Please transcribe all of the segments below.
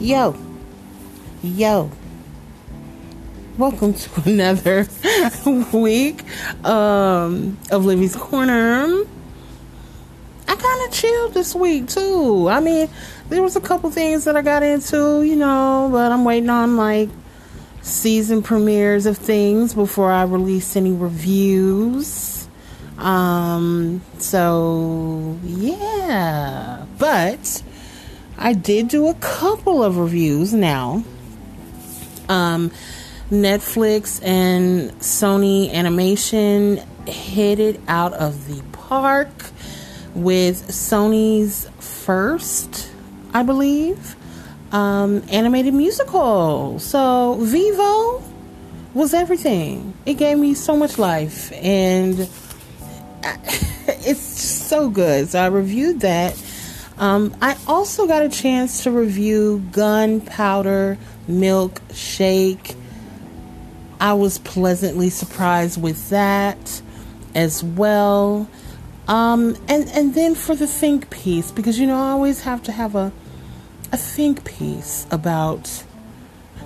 Yo, yo, welcome to another week um, of Livi's Corner. I kind of chilled this week too. I mean, there was a couple things that I got into, you know, but I'm waiting on like season premieres of things before I release any reviews. Um, so yeah, but I did do a couple of reviews now. Um, Netflix and Sony Animation hit it out of the park with Sony's first, I believe, um, animated musical. So Vivo was everything. It gave me so much life, and it's just so good. So I reviewed that um, I also got a chance to review Gunpowder Milkshake. I was pleasantly surprised with that as well. Um, and and then for the think piece, because you know I always have to have a a think piece about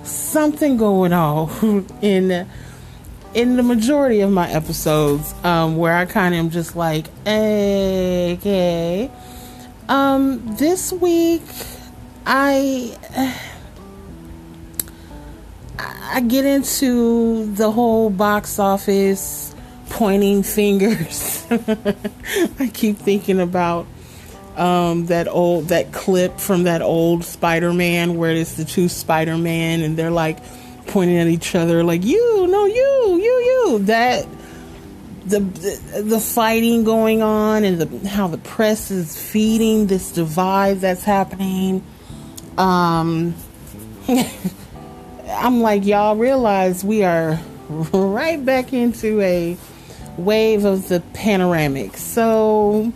something going on in in the majority of my episodes, um, where I kind of am just like, okay. Um, this week, I I get into the whole box office pointing fingers. I keep thinking about um, that old that clip from that old Spider-Man where it's the two Spider-Man and they're like pointing at each other like you, no you, you, you. That the, the, fighting going on and the how the press is feeding this divide that's happening. Um, I'm like, y'all realize we are right back into a wave of the panoramic. So,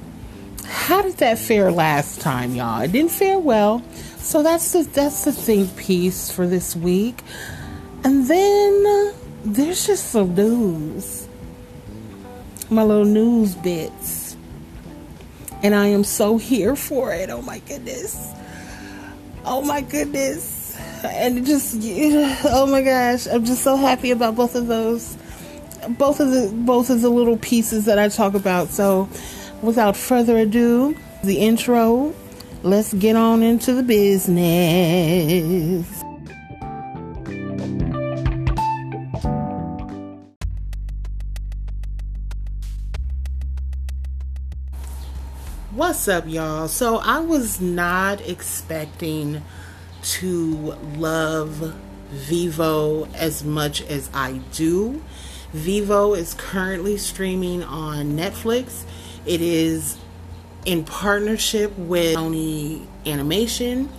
how did that fare last time, y'all? It didn't fare well. So that's the that's the think piece for this week. And then there's just some news my little news bits. And I am so here for it. Oh my goodness. Oh my goodness. And just, oh my gosh, I'm just so happy about both of those. Both of the both of the little pieces that I talk about. So, without further ado, the intro. Let's get on into the business. What's up, y'all? So, I was not expecting to love Vivo as much as I do. Vivo is currently streaming on Netflix. It is in partnership with Sony Animation,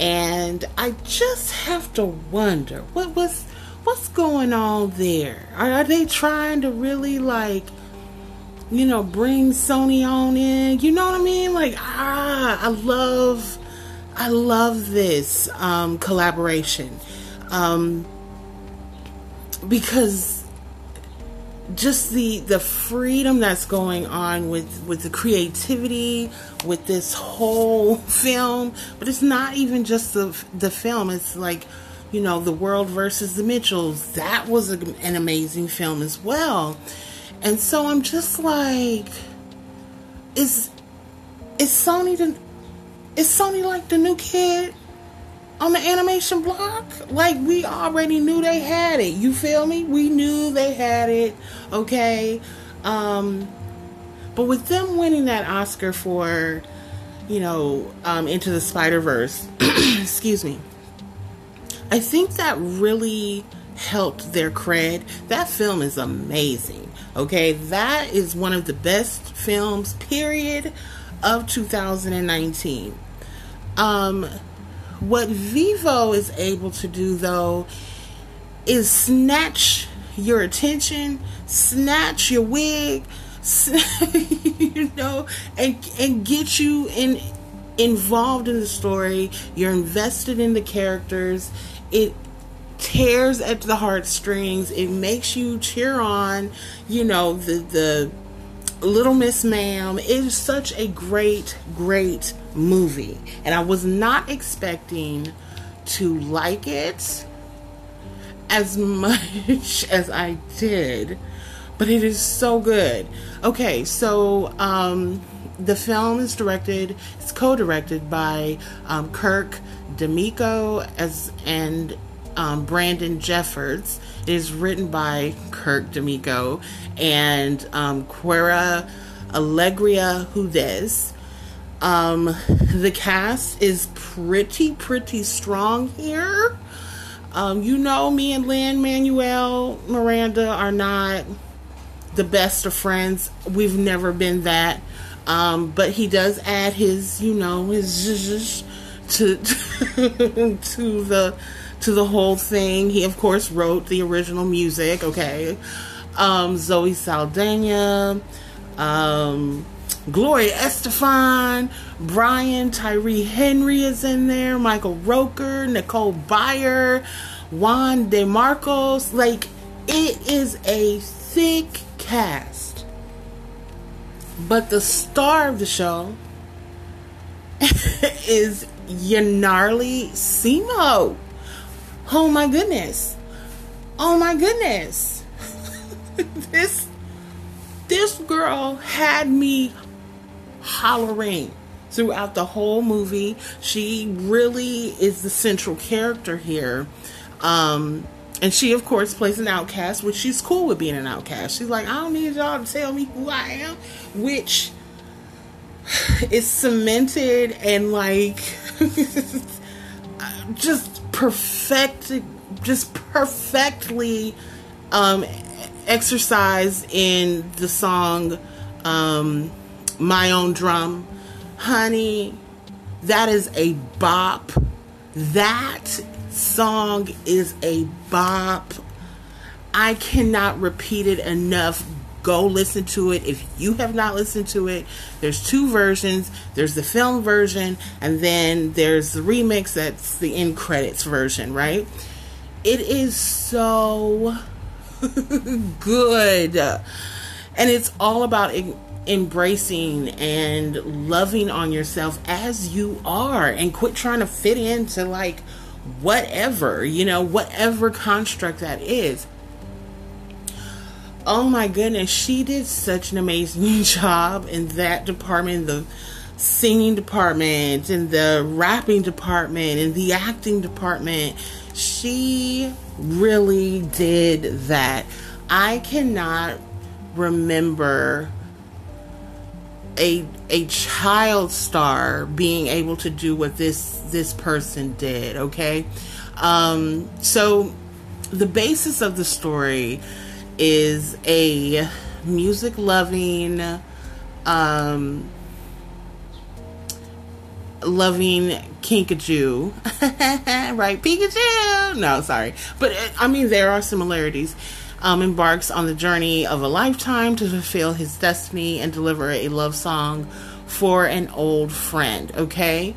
and I just have to wonder what was what's going on there. Are, are they trying to really like you know, bring Sony on in. You know what I mean? Like, ah, I love, I love this um, collaboration um, because just the the freedom that's going on with with the creativity with this whole film. But it's not even just the the film. It's like you know, the world versus the Mitchells. That was a, an amazing film as well and so I'm just like, is is Sony the is Sony like the new kid on the animation block? Like we already knew they had it. You feel me? We knew they had it. Okay. Um but with them winning that Oscar for, you know, um, Into the Spider Verse, excuse me, I think that really helped their cred. That film is amazing. Okay, that is one of the best films, period, of 2019. Um, what Vivo is able to do, though, is snatch your attention, snatch your wig, you know, and and get you in involved in the story. You're invested in the characters. It tears at the heartstrings. It makes you cheer on, you know, the the Little Miss Ma'am. It is such a great, great movie. And I was not expecting to like it as much as I did, but it is so good. Okay, so um, the film is directed, it's co-directed by um, Kirk DeMicco as and um, Brandon Jeffords. It is written by Kirk DeMicco and um, Quiara Alegria Hudes. Um, the cast is pretty, pretty strong here. Um, you know, me and Lin-Manuel Miranda are not the best of friends. We've never been that. Um, but he does add his, you know, his to to the to the whole thing. He of course wrote the original music. Okay, um, Zoe Saldana, um, Gloria Estefan, Brian Tyree Henry is in there. Michael Roker, Nicole Byer, Juan DeMarcos. Like it is a thick cast. But the star of the show is Ynairaly Simo. Oh my goodness. Oh my goodness. this this girl had me hollering throughout the whole movie. She really is the central character here. Um and she of course plays an outcast, which she's cool with being an outcast. She's like, I don't need y'all to tell me who I am, which is cemented and like just perfect just perfectly um exercised in the song um my own drum. Honey that is a bop. That song is a bop. I cannot repeat it enough go listen to it. If you have not listened to it there's two versions. There's the film version and then there's the remix that's the end credits version right? It is so good. And it's all about embracing and loving on yourself as you are and quit trying to fit into like whatever you know whatever construct that is oh my goodness, she did such an amazing job in that department, the singing department, and the rapping department, and the acting department. She really did that. I cannot remember a a child star being able to do what this this person did okay um so the basis of the story is a music loving, um, loving kinkajou, right? Pikachu. No, sorry, but I mean there are similarities. Um, embarks on the journey of a lifetime to fulfill his destiny and deliver a love song for an old friend. Okay.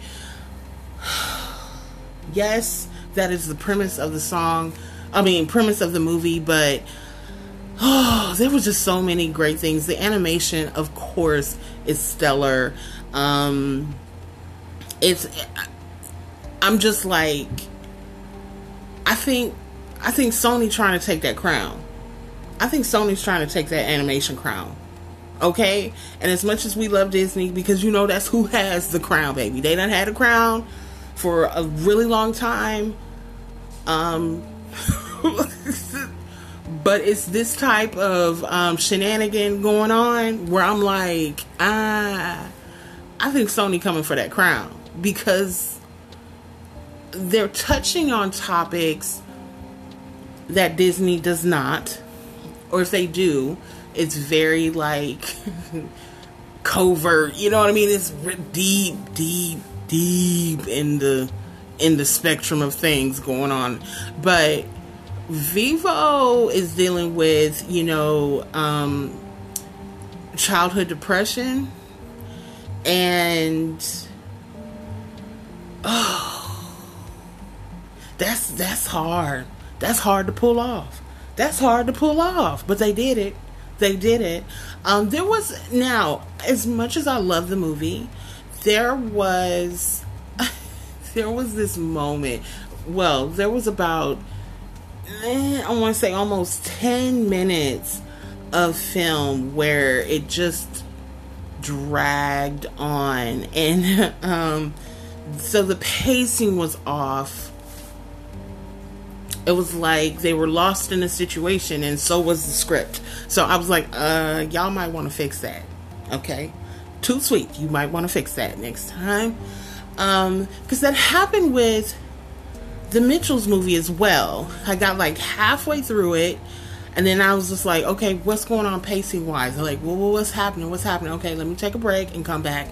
yes, that is the premise of the song. I mean, premise of the movie, but oh, there was just so many great things. The animation, of course, is stellar. Um, it's, I'm just like, I think, I think Sony trying to take that crown. I think Sony's trying to take that animation crown. Okay? And as much as we love Disney, because you know that's who has the crown, baby. They done had a crown for a really long time. Um, but it's this type of um, shenanigan going on where I'm like, ah, I think Sony coming for that crown because they're touching on topics that Disney does not, or if they do, it's very like covert. You know what I mean? It's deep, deep, deep in the in the spectrum of things going on, but Vivo is dealing with, you know, um, childhood depression and oh that's that's hard. That's hard to pull off. That's hard to pull off, but they did it. They did it. Um, there was now, as much as I love the movie, there was there was this moment well, there was about I want to say almost 10 minutes of film where it just dragged on. And um so the pacing was off. It was like they were lost in a situation and so was the script. So i was like uh y'all might want to fix that okay? Too sweet you might want to fix that next time. Um because that happened with the mitchells movie as well i got like halfway through it and then I was just like, okay, what's going on pacing wise? like, well, what's happening? What's happening? Okay, let me take a break and come back.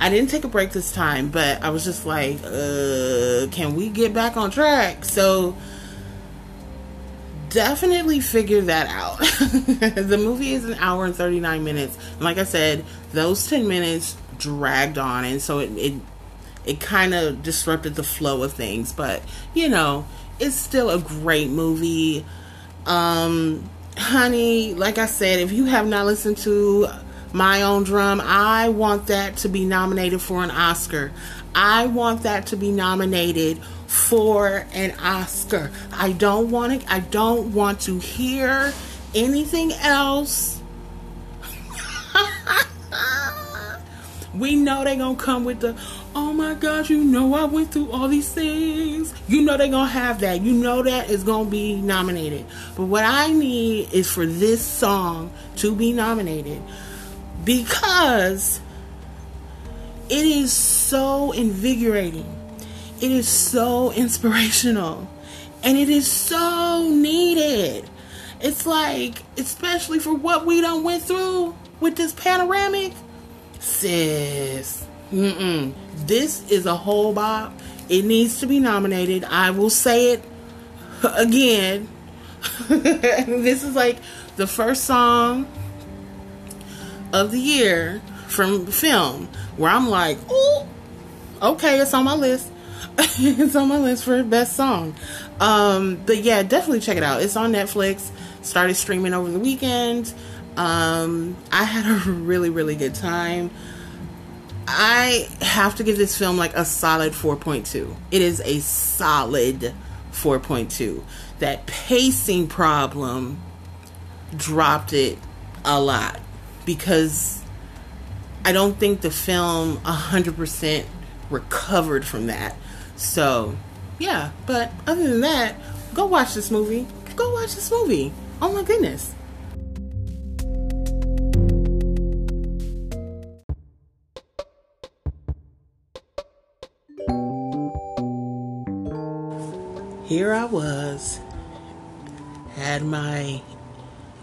I didn't take a break this time, but I was just like, uh, can we get back on track? So definitely figure that out. the movie is an hour and 39 minutes. And like I said, those 10 minutes dragged on and so it it, it kind of disrupted the flow of things, but you know, it's still a great movie. Um honey, like I said, if you have not listened to my own drum. I want that to be nominated for an Oscar. I want that to be nominated for an Oscar. I don't want it. I don't want to hear anything else. we know they're gonna come with the oh my god you know i went through all these things you know they're gonna have that you know that is gonna be nominated but what i need is for this song to be nominated because it is so invigorating. It is so inspirational. And it is so needed. It's like, especially for what we done went through with this panoramic. Sis. Mm-mm. This is a whole bop. It needs to be nominated. I will say it again. this is like the first song of the year from film where I'm like, oh, okay, it's on my list. it's on my list for best song. Um, but yeah, definitely check it out. It's on Netflix. Started streaming over the weekend. Um, I had a really, really good time. I have to give this film like a solid 4.2. It is a solid 4.2. That pacing problem dropped it a lot because I don't think the film 100% recovered from that. So, yeah, but other than that, go watch this movie. Go watch this movie. Oh my goodness. Here I was, had my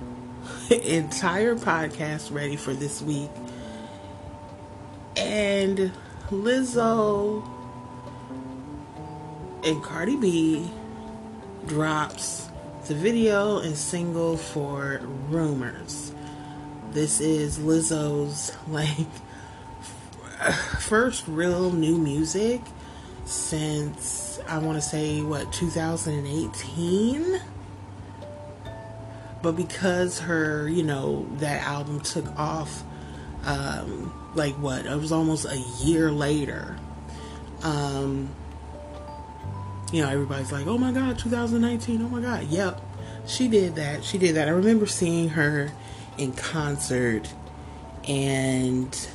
entire podcast ready for this week. And Lizzo and Cardi B drops the video and single for Rumors. This is Lizzo's like first real new music since I want to say what 2018 but because her, you know, that album took off, um, like what, it was almost a year later. Um, you know, everybody's like, oh my God, 2019, oh my God. Yep, she did that. She did that. I remember seeing her in concert and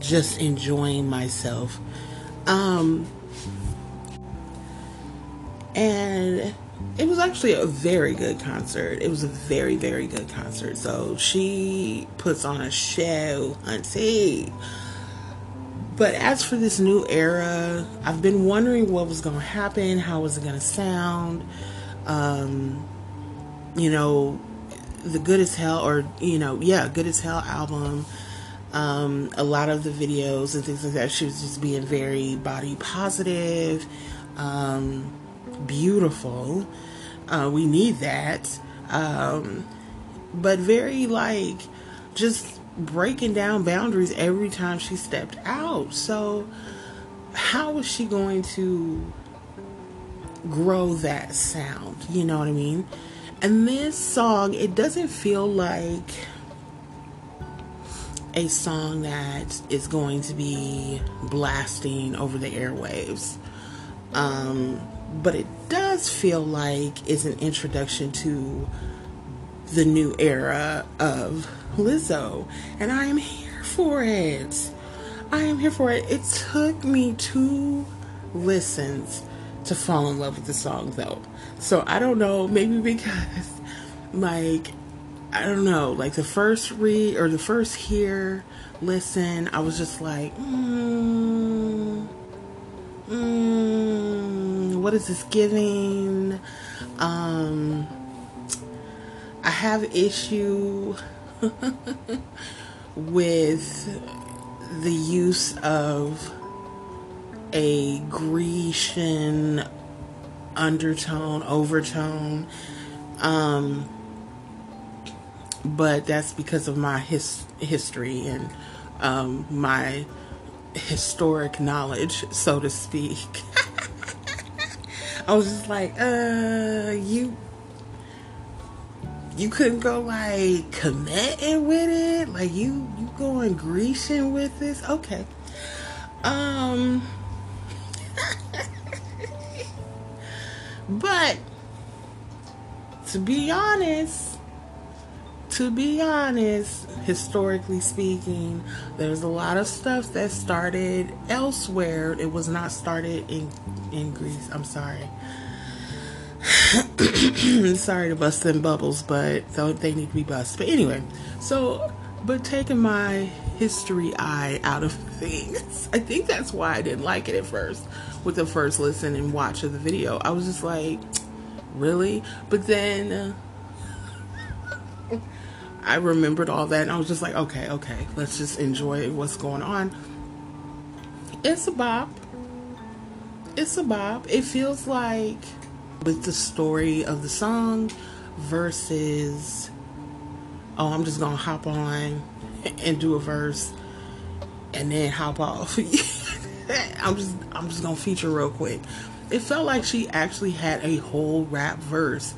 just enjoying myself. Um, and it was actually a very good concert. It was a very, very good concert. So she puts on a show, auntie. But as for this new era, I've been wondering what was going to happen, how was it going to sound. Um, you know, the Good as Hell, or, you know, yeah, Good as Hell album. Um, a lot of the videos and things like that, she was just being very body positive. Um, beautiful. Uh, we need that. Um, but very like just breaking down boundaries every time she stepped out. So, how is she going to grow that sound? You know what I mean? And this song, it doesn't feel like a song that is going to be blasting over the airwaves. Um, but it does feel like it's an introduction to the new era of Lizzo, and I am here for it. I am here for it. It took me two listens to fall in love with the song, though. So I don't know, maybe because, like, I don't know, like the first read or the first hear, listen, I was just like, mm, mm, what is this giving? Um, I have issue with the use of a Grecian undertone, overtone. Um, but that's because of my his, history and um, my historic knowledge, so to speak. I was just like, uh, you you couldn't go like Kemetic with it? Like you you going grecian with this? Okay. Um but to be honest to be honest historically speaking there's a lot of stuff that started elsewhere it was not started in in greece i'm sorry Sorry to bust them bubbles, but they need to be bust. But anyway, so but taking my history eye out of things, I think that's why I didn't like it at first with the first listen and watch of the video. I was just like, really? But then uh, I remembered all that and I was just like, okay, okay, let's just enjoy what's going on. It's a bop. It's a bop. It feels like with the story of the song versus oh i'm just gonna hop on and do a verse and then hop off i'm just i'm just gonna feature real quick it felt like she actually had a whole rap verse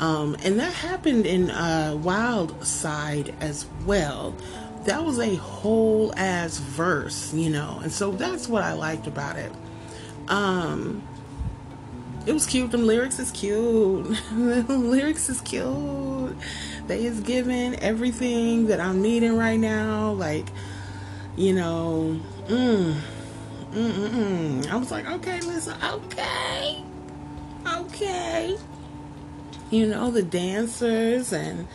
um, and that happened in uh, wild side as well that was a whole ass verse you know and so that's what i liked about it um it was cute. Them lyrics is cute. the lyrics is cute. They is giving everything that I'm needing right now. Like, you know, mm, mm, mm, mm. I was like, okay, listen, okay, okay. You know, the dancers and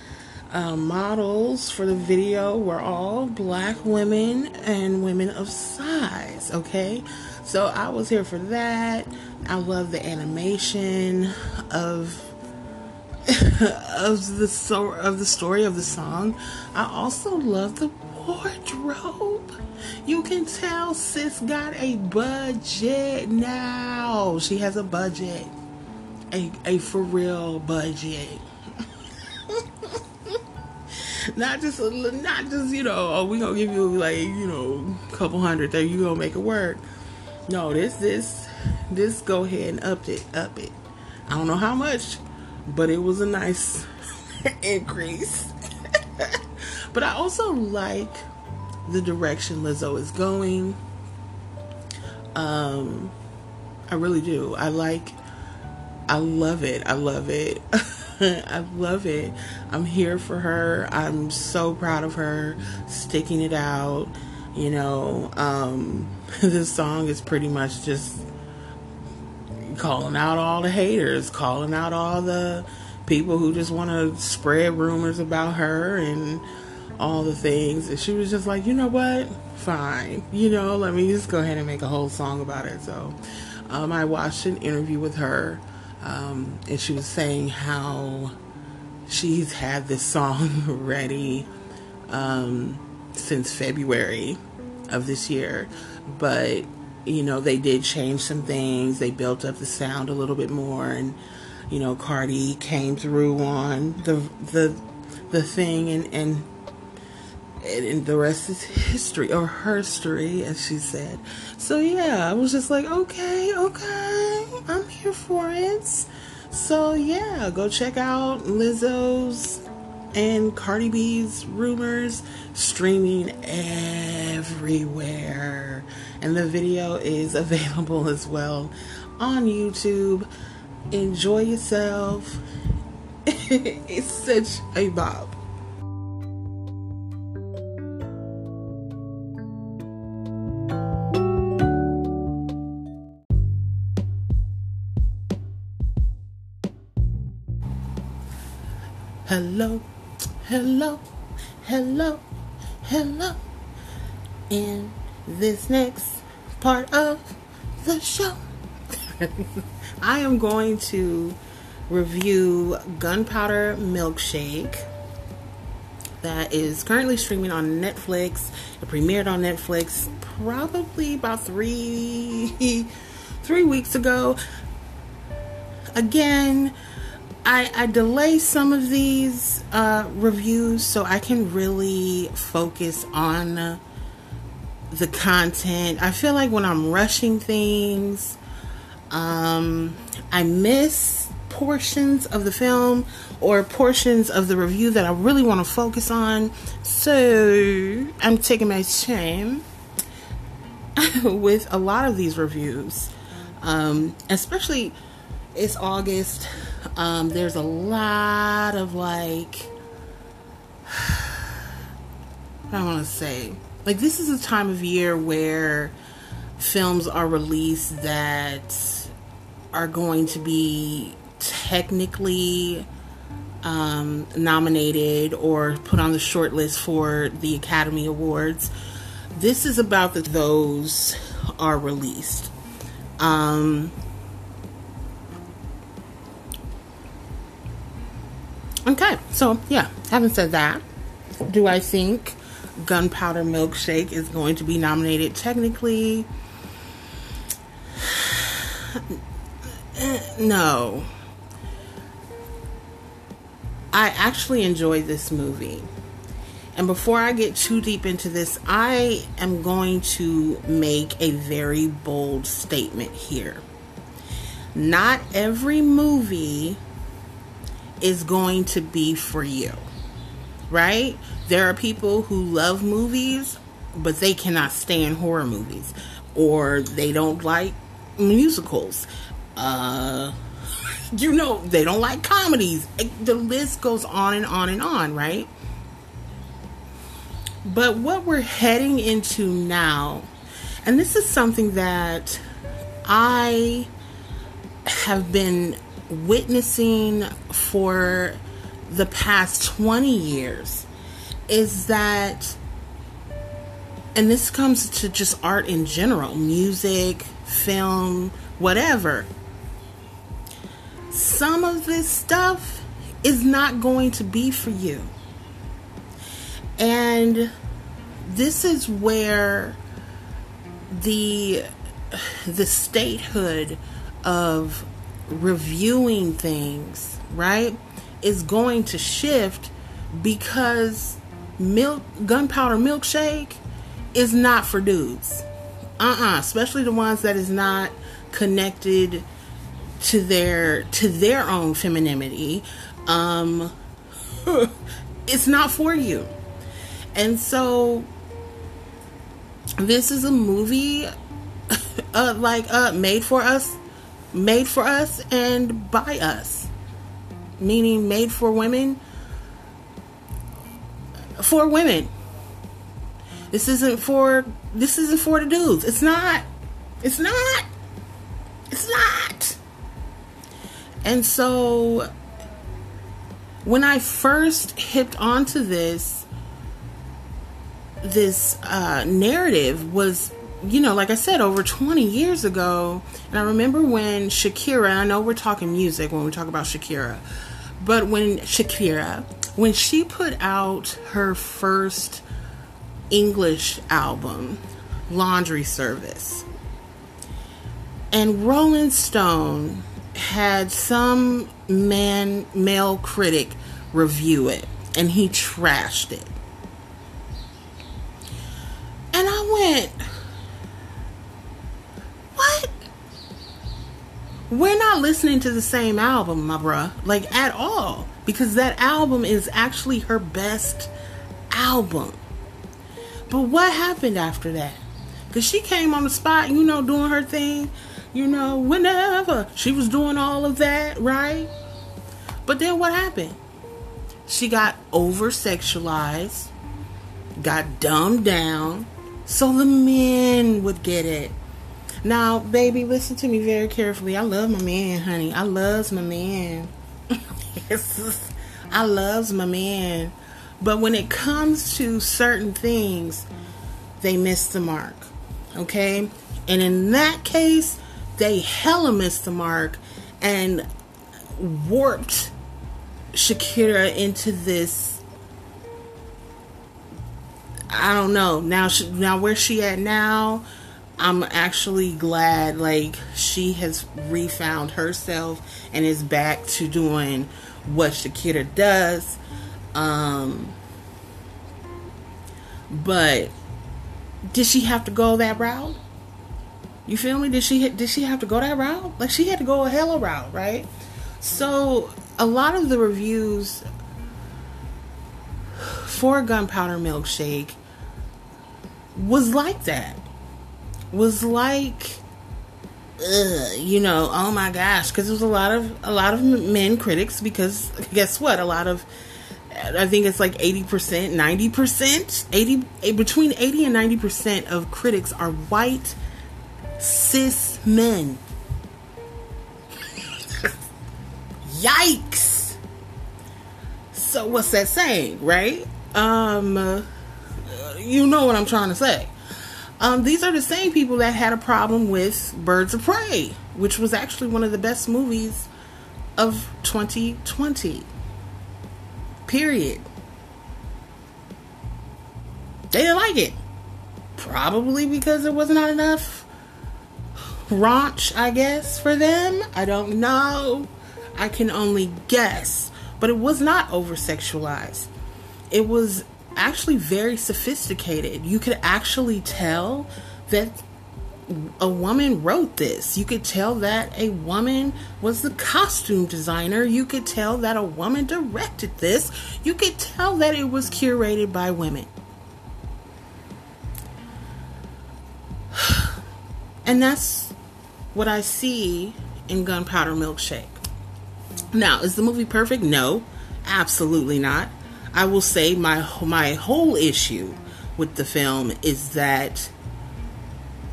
um, models for the video were all black women and women of size. Okay, so I was here for that. I love the animation of of the so of the story of the song. I also love the wardrobe. You can tell sis got a budget now. She has a budget. A a for real budget. not just not just you know oh we gonna give you like you know a couple hundred there you gonna make it work no, this this this go ahead and up it, up it. I don't know how much, but it was a nice increase. but I also like the direction Lizzo is going. Um I really do. I like I love it. I love it. I love it. I'm here for her. I'm so proud of her sticking it out you know, um, this song is pretty much just calling out all the haters, calling out all the people who just want to spread rumors about her and all the things. And she was just like, you know what? Fine. You know, let me just go ahead and make a whole song about it. So um, I watched an interview with her, um, and she was saying how she's had this song ready. Um, since February of this year, but you know they did change some things. They built up the sound a little bit more, and you know Cardi came through on the the the thing, and and and the rest is history or her story, as she said. So yeah, I was just like, okay, okay, I'm here for it. So yeah, go check out Lizzo's and Cardi B's rumors streaming everywhere. And the video is available as well on YouTube. Enjoy yourself. it's such a bob. Hello, hello, hello, hello. In this next part of the show, I am going to review Gunpowder Milkshake that is currently streaming on Netflix. It premiered on Netflix probably about three three weeks ago. Again, I, I delay some of these uh, reviews so I can really focus on the content. I feel like when I'm rushing things, um, I miss portions of the film or portions of the review that I really want to focus on. So I'm taking my time with a lot of these reviews, um, especially it's August. Um, there's a lot of like, I want to say, like, this is a time of year where films are released that are going to be technically um, nominated or put on the short list for the Academy Awards. This is about that those are released. Um, Okay, so yeah, having said that, do I think Gunpowder Milkshake is going to be nominated technically? No. I actually enjoyed this movie. And before I get too deep into this, I am going to make a very bold statement here. Not every movie is going to be for you. Right? There are people who love movies, but they cannot stand horror movies, or they don't like musicals. Uh, you know, they don't like comedies. The list goes on and on and on, right? But what we're heading into now, and this is something that I have been witnessing for the past 20 years is that and this comes to just art in general music film whatever some of this stuff is not going to be for you. And this is where the the statehood of reviewing things, right, is going to shift because milk gunpowder milkshake is not for dudes. Uh-uh, especially the ones that is not connected to their to their own femininity. Um it's not for you. And so this is a movie uh, like uh made for us made for us and by us, meaning made for women for women. This isn't for this isn't for the dudes. It's not. It's not. It's not. And so when I first hipped onto this this uh, narrative was you know, like I said, over 20 years ago, and I remember when Shakira, I know we're talking music when we talk about Shakira, but when Shakira, when she put out her first English album, Laundry Service, and Rolling Stone had some man, male critic review it, and he trashed it. And I went, what? We're not listening to the same album, my bruh. Like, at all. Because that album is actually her best album. But what happened after that? Because she came on the spot, you know, doing her thing. you know, whenever. She was doing all of that, right? But then what happened? She got over sexualized, got dumbed down, so the men would get it. Now, baby, listen to me very carefully. I love my man, honey. I loves my man. I loves my man. But when it comes to certain things, they miss the mark. Okay? And in that case, they hella missed the mark and warped Shakira into this. I don't know. Now, now where she at now? I'm actually glad like she has refound herself and is back to doing what Shakira does. Um, but did she have to go that route? You feel me? Did she did she have to go that route? Like she had to go a hella route, right? So a lot of the reviews for Gunpowder Milkshake was like that. Was like Ugh, you know, oh my gosh, because there's a lot of a lot of men critics. Because guess what? A lot of I think it's like 80%, 90%, 80 between 80 and 90% of critics are white cis men. Yikes. So what's that saying, right? Um uh, you know what I'm trying to say. Um, these are the same people that had a problem with Birds of Prey, which was actually one of the best movies of 2020. Period. They didn't like it. Probably because there was not enough raunch, I guess, for them. I don't know. I can only guess. But it was not over sexualized. It was actually very sophisticated. You could actually tell that a woman wrote this. You could tell that a woman was the costume designer. You could tell that a woman directed this. You could tell that it was curated by women. And that's what I see in Gunpowder Milkshake. Now, is the movie perfect? No, absolutely not. I will say my my whole issue with the film is that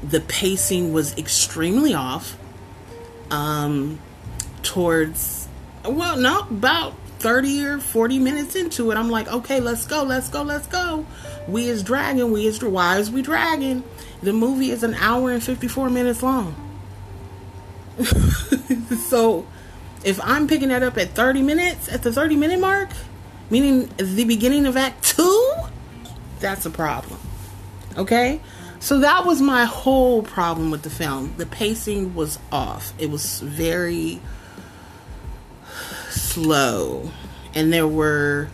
the pacing was extremely off. Um, towards well, no, about 30 or 40 minutes into it, I'm like, okay, let's go, let's go, let's go. We is dragging, we is why is we dragging? The movie is an hour and 54 minutes long. so if I'm picking that up at 30 minutes, at the 30 minute mark, meaning the beginning of Act 2, that's a problem. Okay? So that was my whole problem with the film. The pacing was off. It was very slow. And there were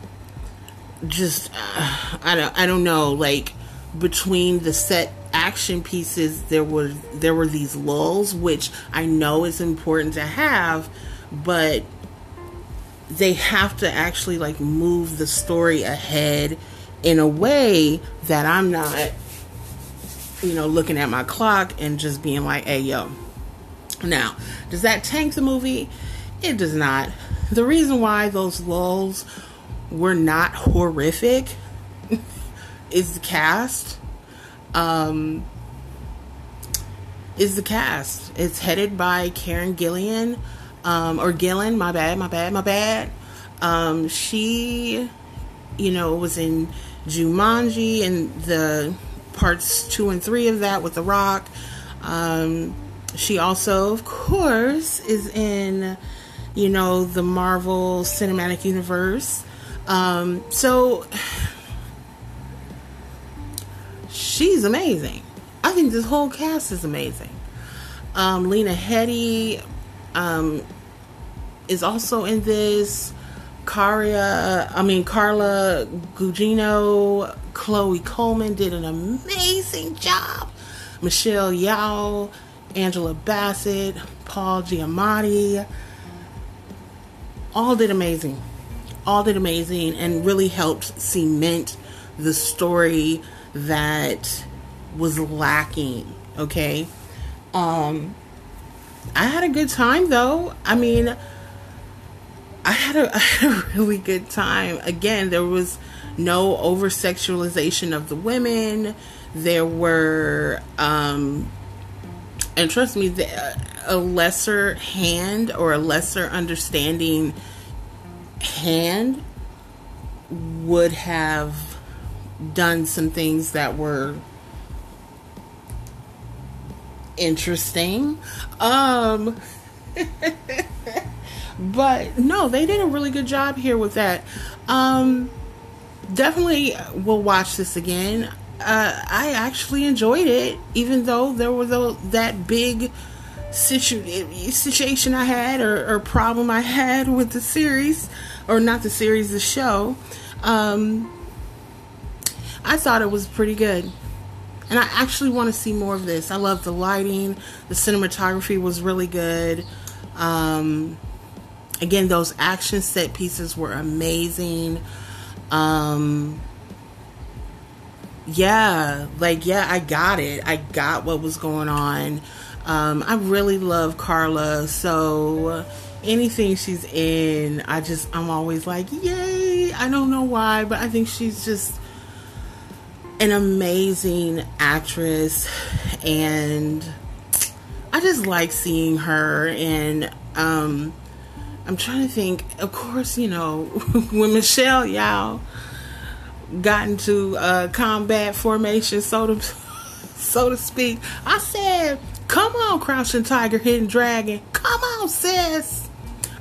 just uh, I don't I don't know like between the set action pieces there were there were these lulls which I know is important to have but they have to actually like move the story ahead in a way that I'm not, you know, looking at my clock and just being like, hey, yo. Now, does that tank the movie? It does not. The reason why those lulls were not horrific is the cast. Um, is the cast. It's headed by Karen Gillian um, or Gillen, my bad, my bad, my bad. Um, she, you know, was in Jumanji and the parts two and three of that with The Rock. Um, she also, of course, is in, you know, the Marvel Cinematic Universe. Um, so she's amazing. I think this whole cast is amazing. Um, Lena Headey, um, is also in this. Caria, I mean Carla Gugino, Chloe Coleman did an amazing job. Michelle Yeoh, Angela Bassett, Paul Giamatti, all did amazing. All did amazing and really helped cement the story that was lacking. Okay, um, I had a good time though. I mean, I had a, I had a really good time. Again, there was no over sexualization of the women. There were, um, and trust me, the, a lesser hand or a lesser understanding hand would have done some things that were interesting. Um, but no, they did a really good job here with that. Um, definitely will watch this again. Uh, I actually enjoyed it, even though there was a, that big situ- situation I had or, or, problem I had with the series, or not the series, the show. Um, I thought it was pretty good. And I actually want to see more of this. I love the lighting, the cinematography was really good. Um, again, those action set pieces were amazing. Um, yeah, like, yeah, I got it. I got what was going on. Um, I really love Carla, so anything she's in, I just, I'm always like, yay! I don't know why, but I think she's just an amazing actress and I just like seeing her and um I'm trying to think of course you know when Michelle Yeoh got into uh, combat formation so to so to speak I said come on crouching tiger hidden dragon. Come on sis.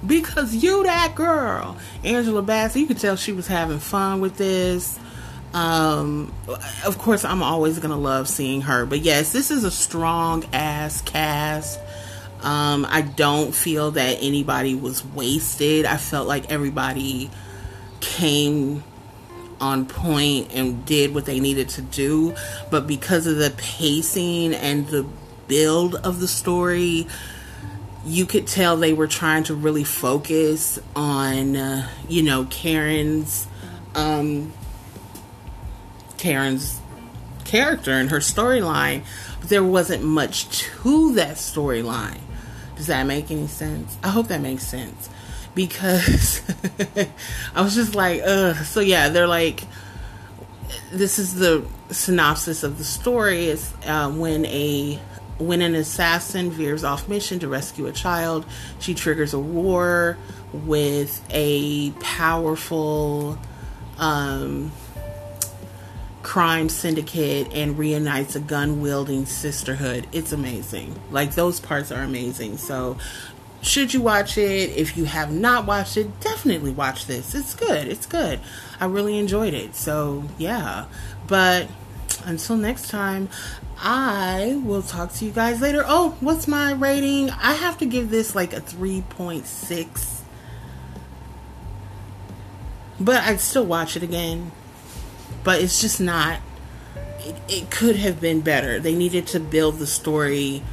Because you that girl. Angela Bassett you could tell she was having fun with this um, of course, I'm always gonna love seeing her, but yes, this is a strong ass cast. Um, I don't feel that anybody was wasted. I felt like everybody came on point and did what they needed to do, but because of the pacing and the build of the story, you could tell they were trying to really focus on, uh, you know, Karen's um, Karen's character and her storyline, but there wasn't much to that storyline. Does that make any sense? I hope that makes sense because I was just like, ugh. So yeah, they're like, this is the synopsis of the story. Is uh, when a when an assassin veers off mission to rescue a child, she triggers a war with a powerful um, crime syndicate and reunites a gun wielding sisterhood. It's amazing. Like those parts are amazing. So should you watch it? If you have not watched it, definitely watch this. It's good. It's good. I really enjoyed it. So yeah. But until next time, I will talk to you guys later. Oh, what's my rating? I have to give this like a 3.6. But I'd still watch it again but it's just not. It, it could have been better. They needed to build the story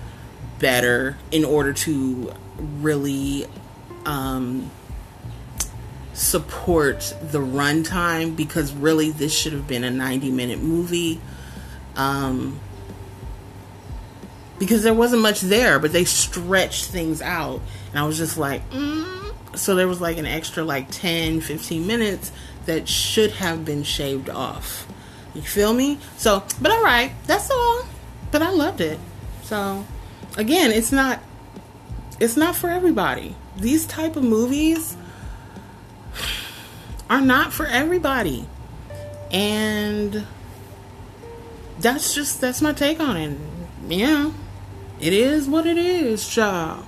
better in order to really um, support the runtime because really this should have been a 90 minute movie. Um, because there wasn't much there, but they stretched things out. And I was just like, mm. so there was like an extra like 10, 15 minutes that should have been shaved off. You feel me? So, but all right, that's all. But I loved it. So, again, it's not it's not for everybody. These type of movies are not for everybody. And that's just that's my take on it. Yeah. It is what it is, child.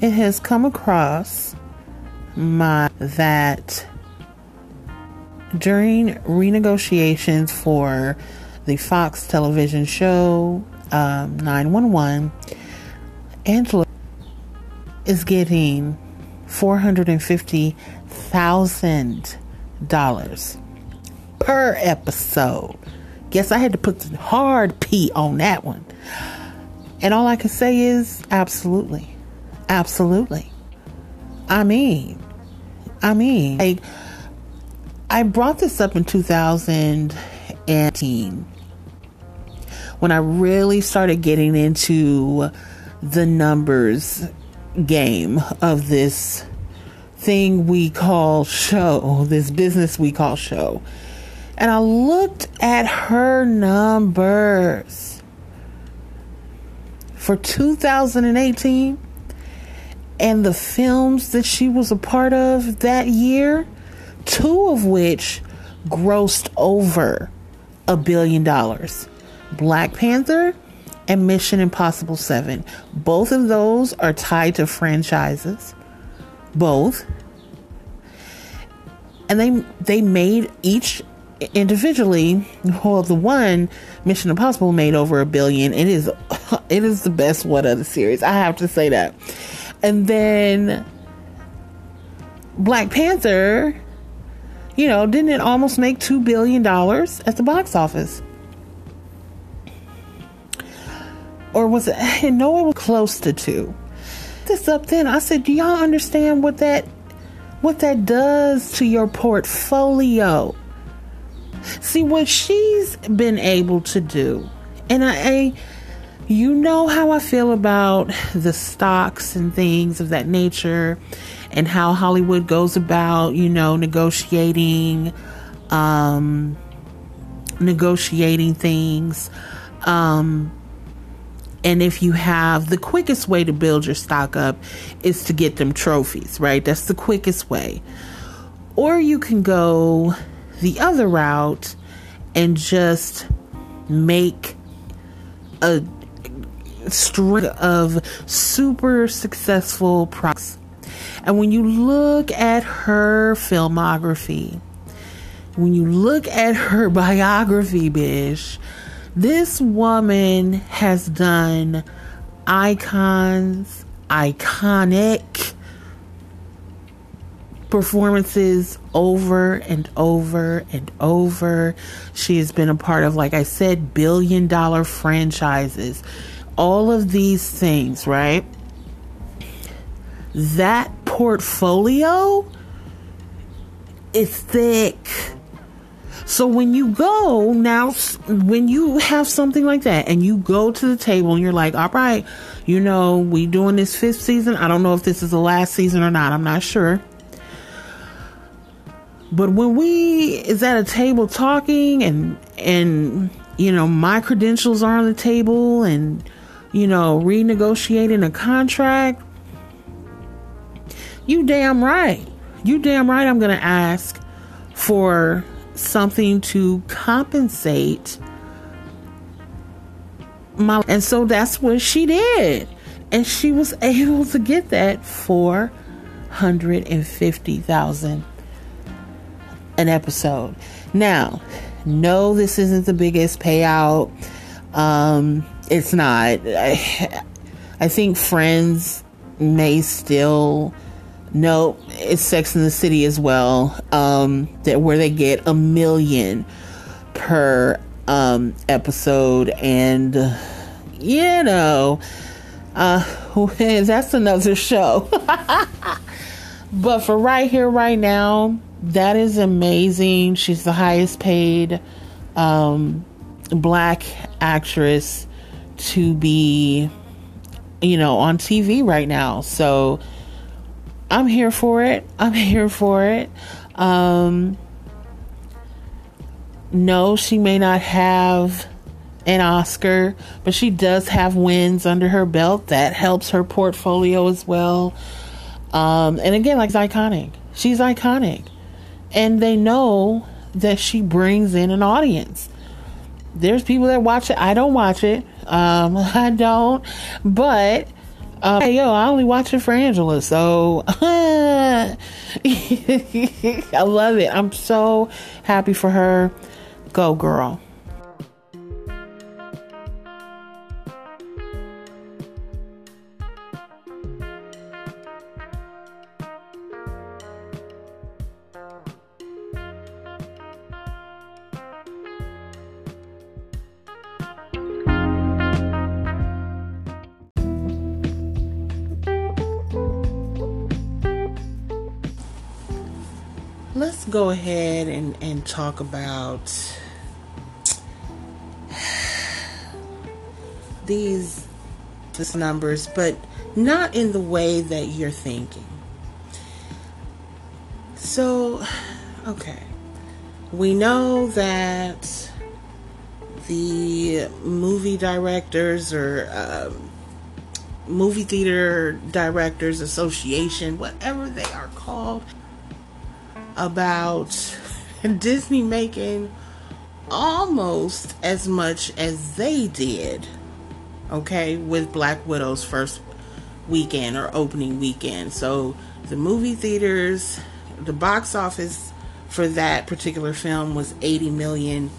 It has come across my that during renegotiations for the Fox television show um, 911, Angela is getting $450,000 per episode. Guess I had to put the hard P on that one. And all I can say is absolutely. Absolutely. I mean, I mean, like, I brought this up in 2018 when I really started getting into the numbers game of this thing we call show, this business we call show. And I looked at her numbers for 2018 and the films that she was a part of that year, two of which grossed over a billion dollars Black Panther and Mission Impossible 7. Both of those are tied to franchises. Both. And they they made each individually well the one Mission Impossible made over a billion. It is it is the best one of the series. I have to say that. And then Black Panther, you know, didn't it almost make 2 billion dollars at the box office? or was it? No, it was close to two. This up then. I said, do y'all understand what that what that does to your portfolio? See what she's been able to do, and I, I you know how I feel about the stocks and things of that nature, and how Hollywood goes about, you know, negotiating, um, negotiating things. Um, and if you have the quickest way to build your stock up is to get them trophies, right? That's the quickest way. Or you can go the other route and just make a string of super successful products. And when you look at her filmography, when you look at her biography, bish, this woman has done icons, iconic performances over and over and over. She has been a part of, like I said, billion dollar franchises. All of these things, right? That portfolio is thick. So when you go now, when you have something like that and you go to the table and you're like, all right, you know, we doing this fifth season. I don't know if this is the last season or not. I'm not sure. But when we is at a table talking and and you know my credentials are on the table and you know renegotiating a contract, you damn right. You damn right I'm going to ask for something to compensate my and so that's what she did. And she was able to get that 450,000 an episode. Now no this isn't the biggest payout. Um it's not I, I think friends may still no, it's Sex in the City as well. Um, that where they get a million per um episode, and you know, uh, that's another show. but for right here, right now, that is amazing. She's the highest paid um, black actress to be, you know, on TV right now. So I'm here for it. I'm here for it. Um, no, she may not have an Oscar, but she does have wins under her belt. That helps her portfolio as well. Um, and again, like it's iconic. She's iconic. And they know that she brings in an audience. There's people that watch it. I don't watch it. Um, I don't. But um, hey, yo, I only watch it for Angela, so I love it. I'm so happy for her. Go, girl. Go ahead and, and talk about these these numbers, but not in the way that you're thinking. So, okay. We know that the movie directors or um, movie theater directors association, whatever they are called, about Disney making almost as much as they did, okay, with Black Widow's first weekend or opening weekend. So the movie theaters, the box office for that particular film was 80 million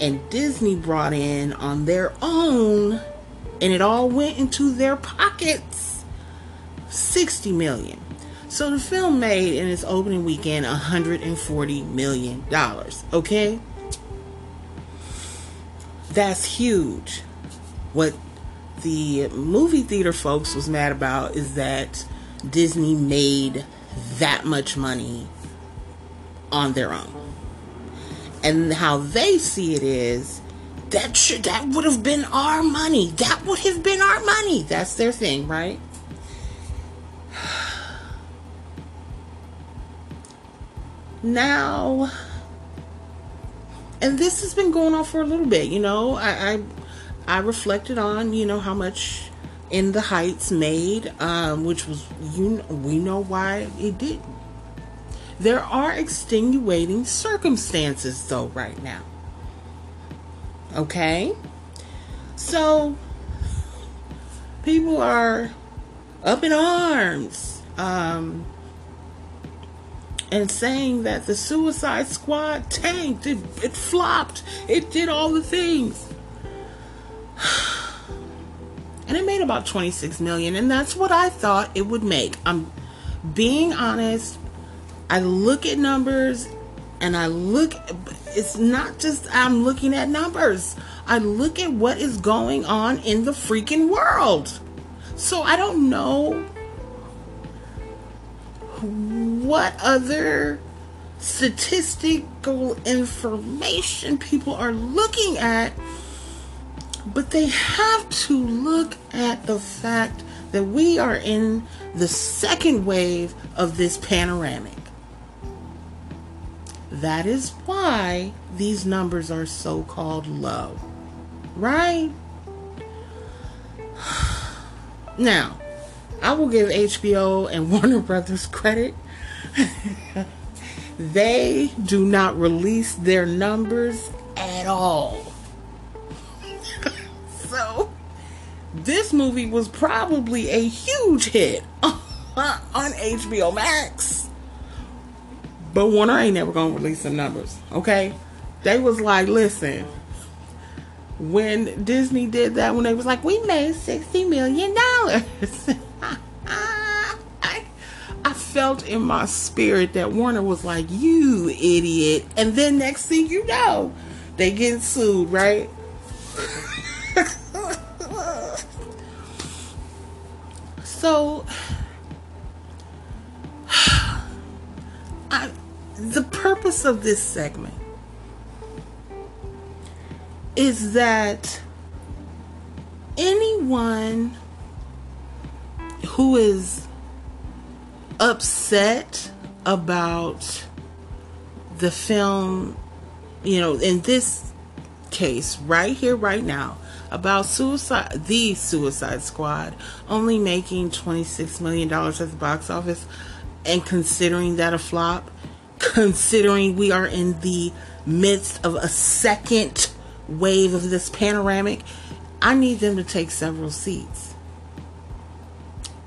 and Disney brought in on their own and it all went into their pockets 60 million. So the film made in its opening weekend 140 million dollars, okay? That's huge. What the movie theater folks was mad about is that Disney made that much money on their own. And how they see it is that should that would have been our money. That would have been our money. That's their thing, right? Now and this has been going on for a little bit, you know. I I, I reflected on, you know, how much in the Heights made, um, which was you we know why it did. There are extenuating circumstances though right now. Okay? So people are up in arms um, and saying that the Suicide Squad tanked, it, it flopped, it did all the things. And it made about 26 million, and that's what I thought it would make. I'm being honest. I look at numbers and I look it's not just I'm looking at numbers. I look at what is going on in the freaking world. So I don't know what other statistical information people are looking at, but they have to look at the fact that we are in the second wave of this panoramic. That is why these numbers are so called low. Right? Now, I will give HBO and Warner Brothers credit. they do not release their numbers at all. so, this movie was probably a huge hit on HBO Max. But Warner ain't never gonna release some numbers, okay? They was like, listen, when Disney did that, when they was like, we made sixty million felt in my spirit that Warner was like, you idiot. And then next thing you know, they get sued, right? so I the purpose of this segment is that anyone who is upset about the film, you know, in this case, right here, right now, about suicide, the Suicide Squad only making $26 million at the box office and considering that a flop, considering we are in the midst of a second wave of this panoramic, I need them to take several seats.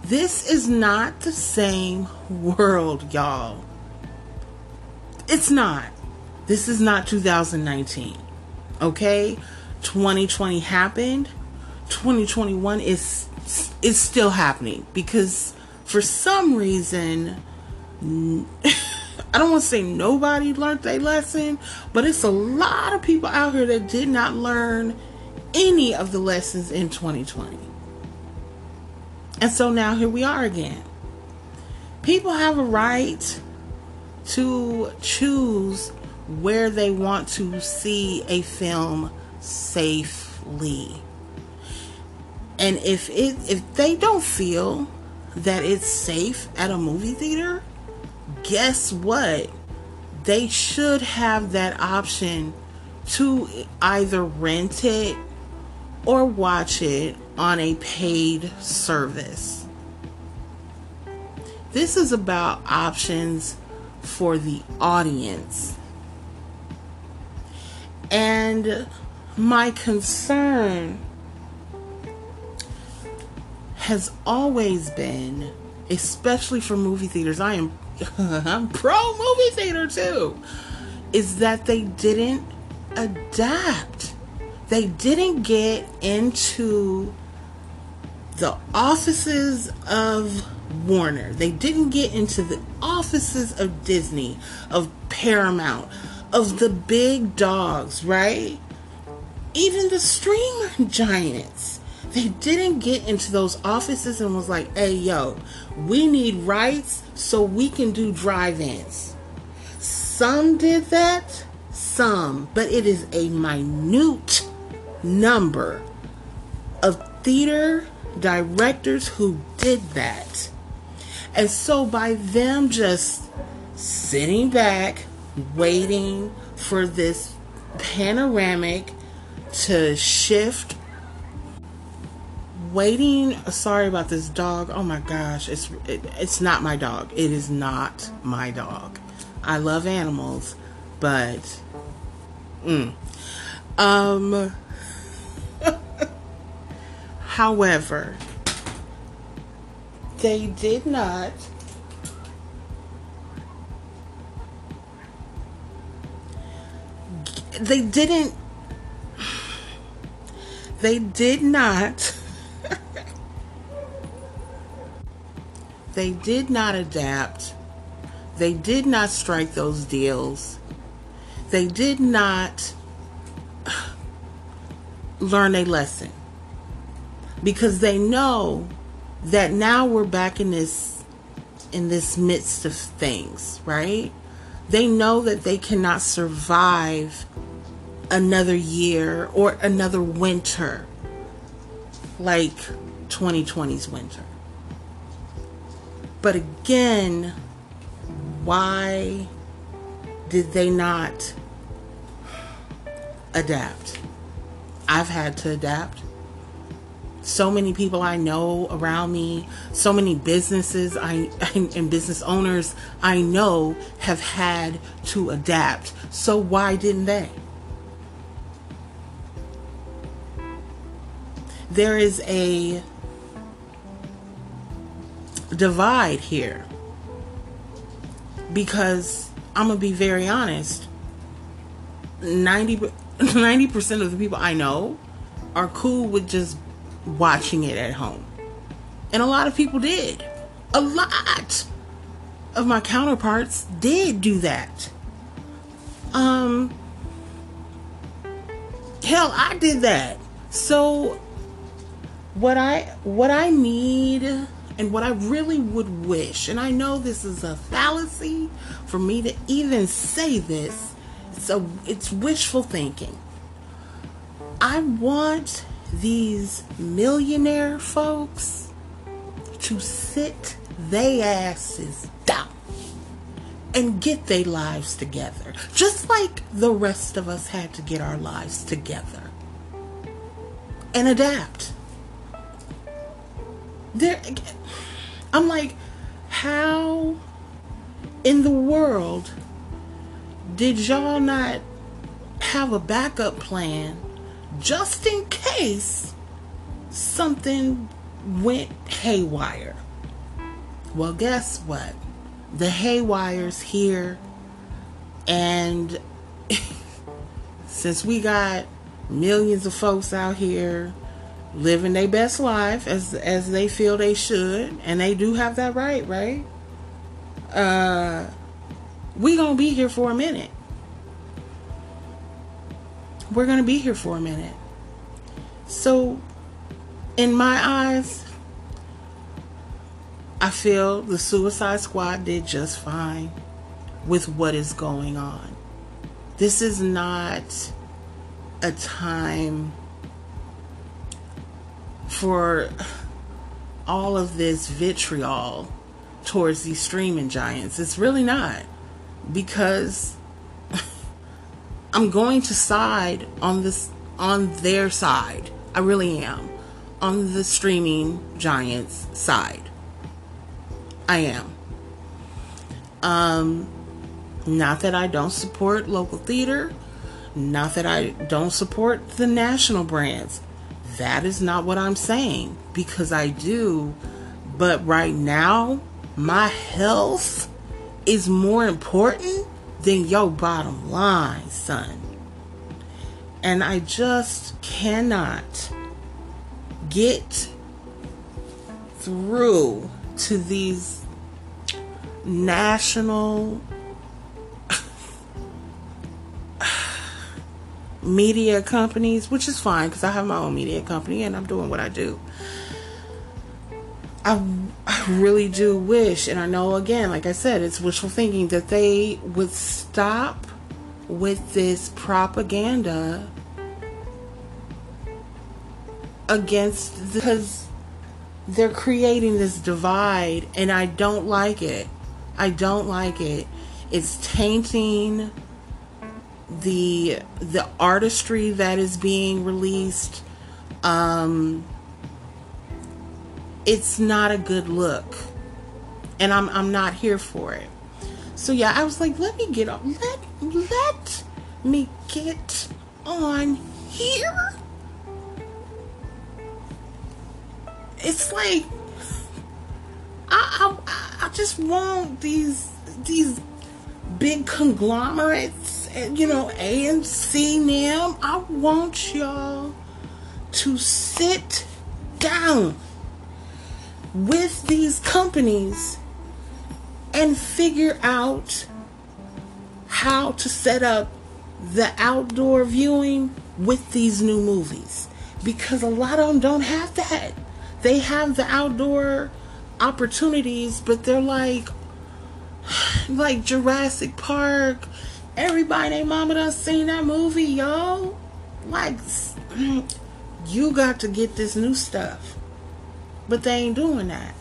This is not the same world, y'all. It's not. This is not 2019. Okay? 2020 happened. 2021 is is still happening because for some reason I don't want to say nobody learned their lesson, but it's a lot of people out here that did not learn any of the lessons in 2020. And so now here we are again. People have a right to choose where they want to see a film safely. And if it if they don't feel that it's safe at a movie theater, guess what? They should have that option to either rent it or watch it on a paid service. This is about options for the audience. And my concern has always been, especially for movie theaters, I am I'm pro movie theater too, is that they didn't adapt. They didn't get into the offices of Warner. They didn't get into the offices of Disney, of Paramount, of the big dogs, right? Even the streamer giants. They didn't get into those offices and was like, hey, yo, we need rights so we can do drive ins. Some did that, some, but it is a minute number of theater directors who did that. And so by them just sitting back, waiting for this panoramic to shift waiting sorry about this dog oh my gosh it's it, it's not my dog it is not my dog i love animals but mm. um however they did not they didn't they did not they did not adapt. They did not strike those deals. They did not learn a lesson because they know that now we're back in this in this midst of things, right? They know that they cannot survive another year or another winter like 2020's winter. But again, why did they not adapt? I've had to adapt so many people I know around me, so many businesses I and business owners I know have had to adapt. So why didn't they? There is a divide here. Because I'm going to be very honest, 90 90% of the people I know are cool with just watching it at home. And a lot of people did. A lot of my counterparts did do that. Um hell, I did that. So what I what I need and what I really would wish, and I know this is a fallacy for me to even say this. So it's wishful thinking. I want these millionaire folks to sit they asses down and get their lives together. Just like the rest of us had to get our lives together and adapt. There, I'm like, how in the world did y'all not have a backup plan just in case something went haywire. Well, guess what? The haywire's here, and since we got millions of folks out here living their best life as as they feel they should, and they do have that right, right? Uh, we gonna be here for a minute we're going to be here for a minute. So, in my eyes, I feel the Suicide Squad did just fine. with what is going on. This is not a time for all of this vitriol towards these streaming giants. It's really not. Because I'm going to side on this on their side. I really am. On the streaming giants side. I am. Um not that I don't support local theater, not that I don't support the national brands. That is not what I'm saying because I do. But right now, my health is more important than your bottom line, son. And I just cannot get through to these national media companies, which is fine because I have my own media company and I'm doing what I do. I, I really do wish, and I know again, like I said, it's wishful thinking that they would stop with this propaganda against because they're creating this divide, and I don't like it. I don't like it. It's tainting the the artistry that is being released um it's not a good look. And i'm i'm not here for it. So yeah i was like let me get on let let me get on here. It's like I, I, I just want these these big conglomerates you know, AMC NAM, I want y'all to sit down with these companies and figure out how to set up the outdoor viewing with these new movies because a lot of them don't have that. They have the outdoor opportunities, but they're like like Jurassic Park Everybody, they mama done seen that movie, yo. Like, you got to get this new stuff. But they ain't doing that.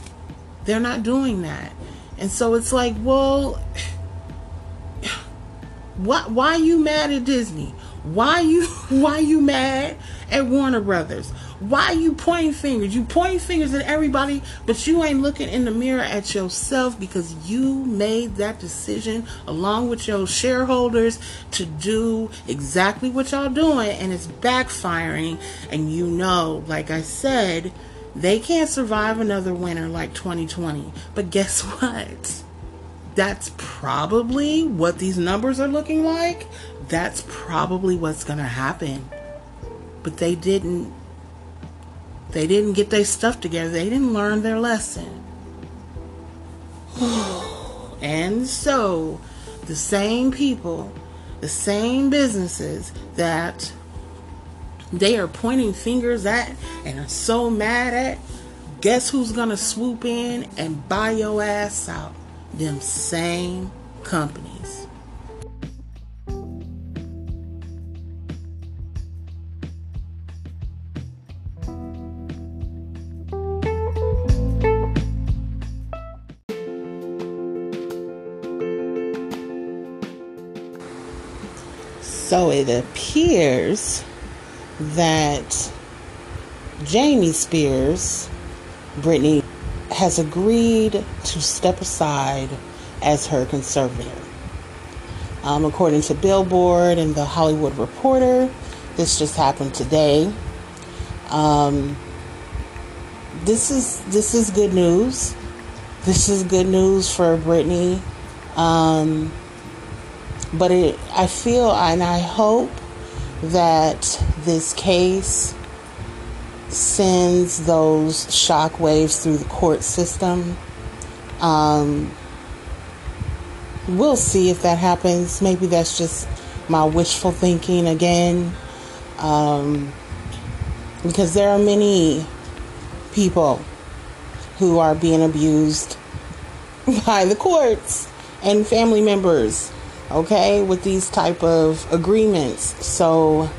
They're not doing that. And so it's like, well, why, why you mad at Disney? Why you why you mad at Warner Brothers? Why you pointing fingers? You pointing fingers at everybody, but you ain't looking in the mirror at yourself because you made that decision along with your shareholders to do exactly what y'all doing and it's backfiring and you know, like I said, they can't survive another winter like 2020. But guess what? That's probably what these numbers are looking like. That's probably what's going to happen. But they didn't they didn't get their stuff together. They didn't learn their lesson. and so, the same people, the same businesses that they are pointing fingers at and are so mad at, guess who's gonna swoop in and buy your ass out? Them same companies. So it appears that Jamie Spears, Britney, has agreed to step aside as her conservator. Um, according to Billboard and the Hollywood Reporter, this just happened today. Um, this is this is good news. This is good news for Britney. Um, but it, I feel and I hope that this case sends those shock waves through the court system. Um, we'll see if that happens. Maybe that's just my wishful thinking again. Um, because there are many people who are being abused by the courts and family members, okay, with these type of agreements. So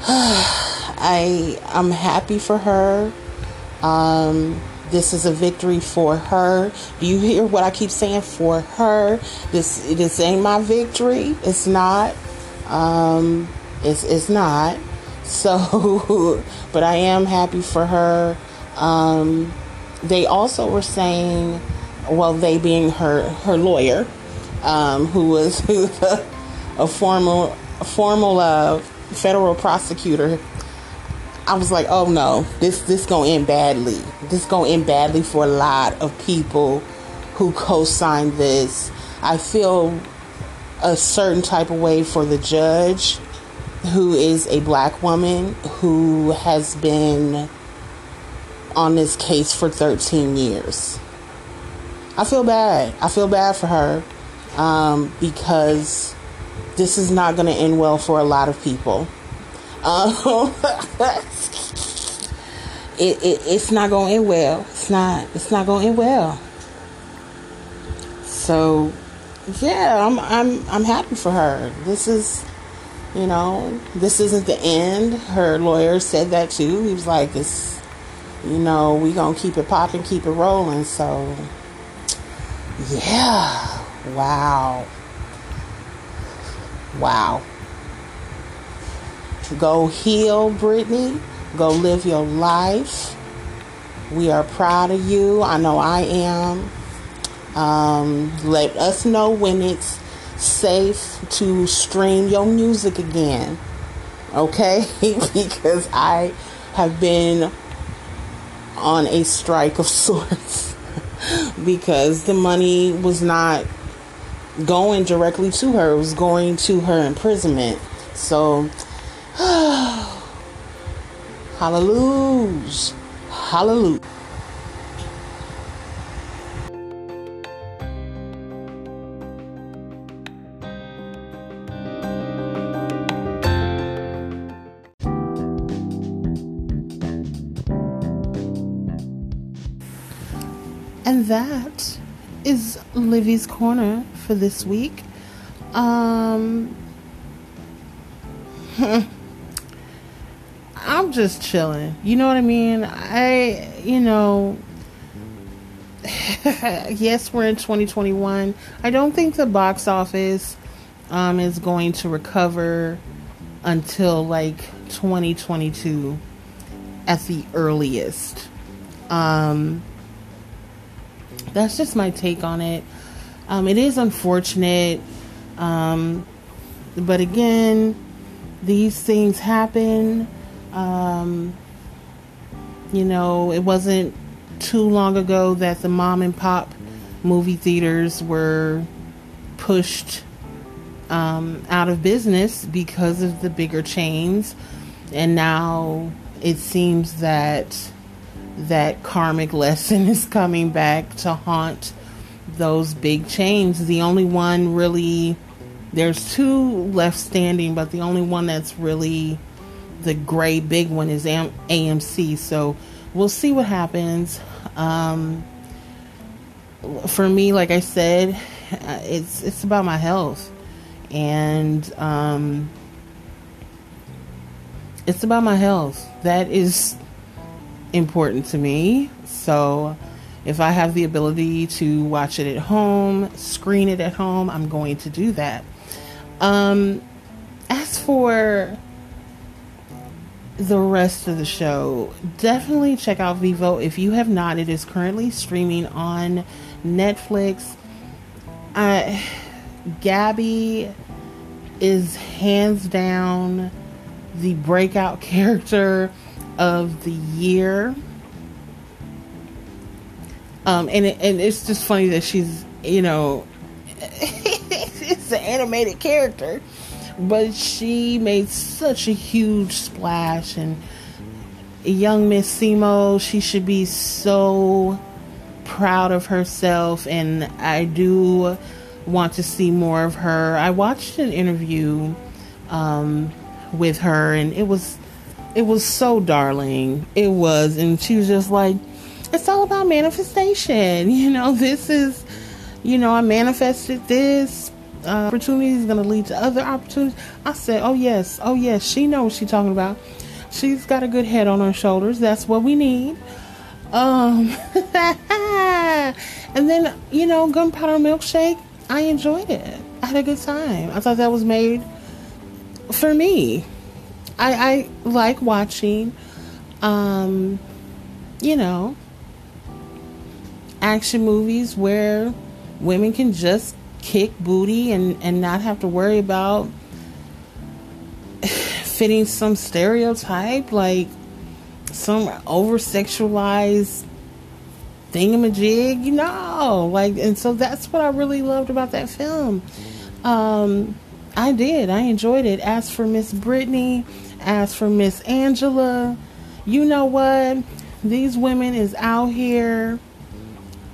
I I'm happy for her. Um, this is a victory for her. Do you hear what I keep saying for her? This this ain't my victory. It's not. Um, it's it's not. So, but I am happy for her. Um, they also were saying, well, they being her her lawyer, um, who was a formal a formal uh, federal prosecutor I was like, oh no, this this gonna end badly. This gonna end badly for a lot of people who co-signed this. I feel a certain type of way for the judge who is a black woman who has been on this case for 13 years. I feel bad. I feel bad for her um, because this is not going to end well for a lot of people. Um, it, it, it's not going to end well. It's not. It's not going to end well. So, yeah, I'm I'm I'm happy for her. This is, you know, this isn't the end. Her lawyer said that too. He was like, "It's, you know, we gonna keep it popping, keep it rolling." So, yeah, wow, wow. Go heal, Britney. Go live your life. We are proud of you. I know I am. Um, let us know when it's safe to stream your music again. Okay? because I have been on a strike of sorts because the money was not going directly to her, it was going to her imprisonment. So Hallelujah. Hallelujah. Is Livi's Corner for this week. Um, I'm just chilling. You know what I mean? I, you know, yes, we're in 2021. I don't think the box office um, is going to recover until like 2022 at the earliest. Um, that's just my take on it. Um, it is unfortunate, um, but again, these things happen. Um, you know, it wasn't too long ago that the mom and pop movie theaters were pushed um, out of business because of the bigger chains, and now it seems that that karmic lesson is coming back to haunt those big chains. The only one really, there's two left standing, but the only one that's really the gray big one is AMC. So we'll see what happens. Um, for me, like I said, uh, it's it's about my health, and um, it's about my health. That is important to me. So if I have the ability to watch it at home, screen it at home, I'm going to do that. Um, as for the rest of the show, definitely check out Vivo if you have not. It is currently streaming on Netflix. Uh, Gabby is hands down the breakout character of the year. Um, and it, and it's just funny that she's you know it's an animated character but she made such a huge splash and young Miss Simo, she should be so proud of herself and I do want to see more of her. I watched an interview um, with her and it was it was so darling. It was and she was just like it's all about manifestation. You know, this is you know, I manifested this. Uh, opportunity is going to lead to other opportunities. I said, oh, yes, oh, yes, she knows what she's talking about. She's got a good head on her shoulders. That's what we need. Um, and then, you know, Gunpowder Milkshake, I enjoyed it. I had a good time. I thought that was made for me. I, I like watching, um, you know, action movies where women can just kick booty and, and not have to worry about fitting some stereotype like some over sexualized thingamajig you know like and so that's what i really loved about that film. Um i did. I enjoyed it. As for miss Britney as for miss angela you know what these women is out here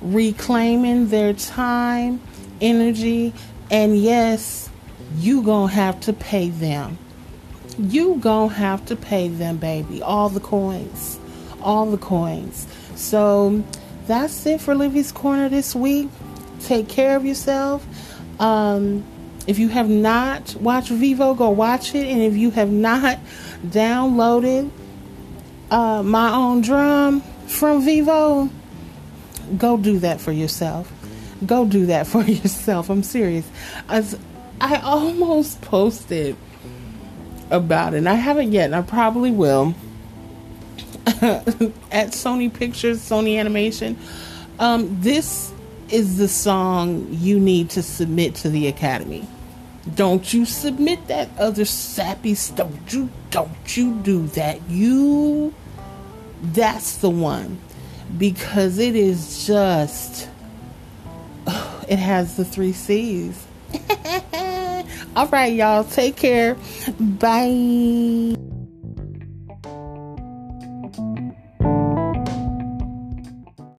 reclaiming their time, energy, and yes, you gonna have to pay them. You gonna have to pay them, baby. All the coins. All the coins. So that's it for Livi's Corner this week. Take care of yourself. Um, if you have not watched Vivo, go watch it. And if you have not downloaded uh, my own drum from Vivo, Go do that for yourself. Go do that for yourself. I'm serious. As I almost posted about it. And I haven't yet, and I probably will. At Sony Pictures, Sony Animation. Um, this is the song you need to submit to the Academy. Don't you submit that other sappy stuff. You don't you do that. You that's the one because it is just it has the three C's. All right, y'all. Take care. Bye.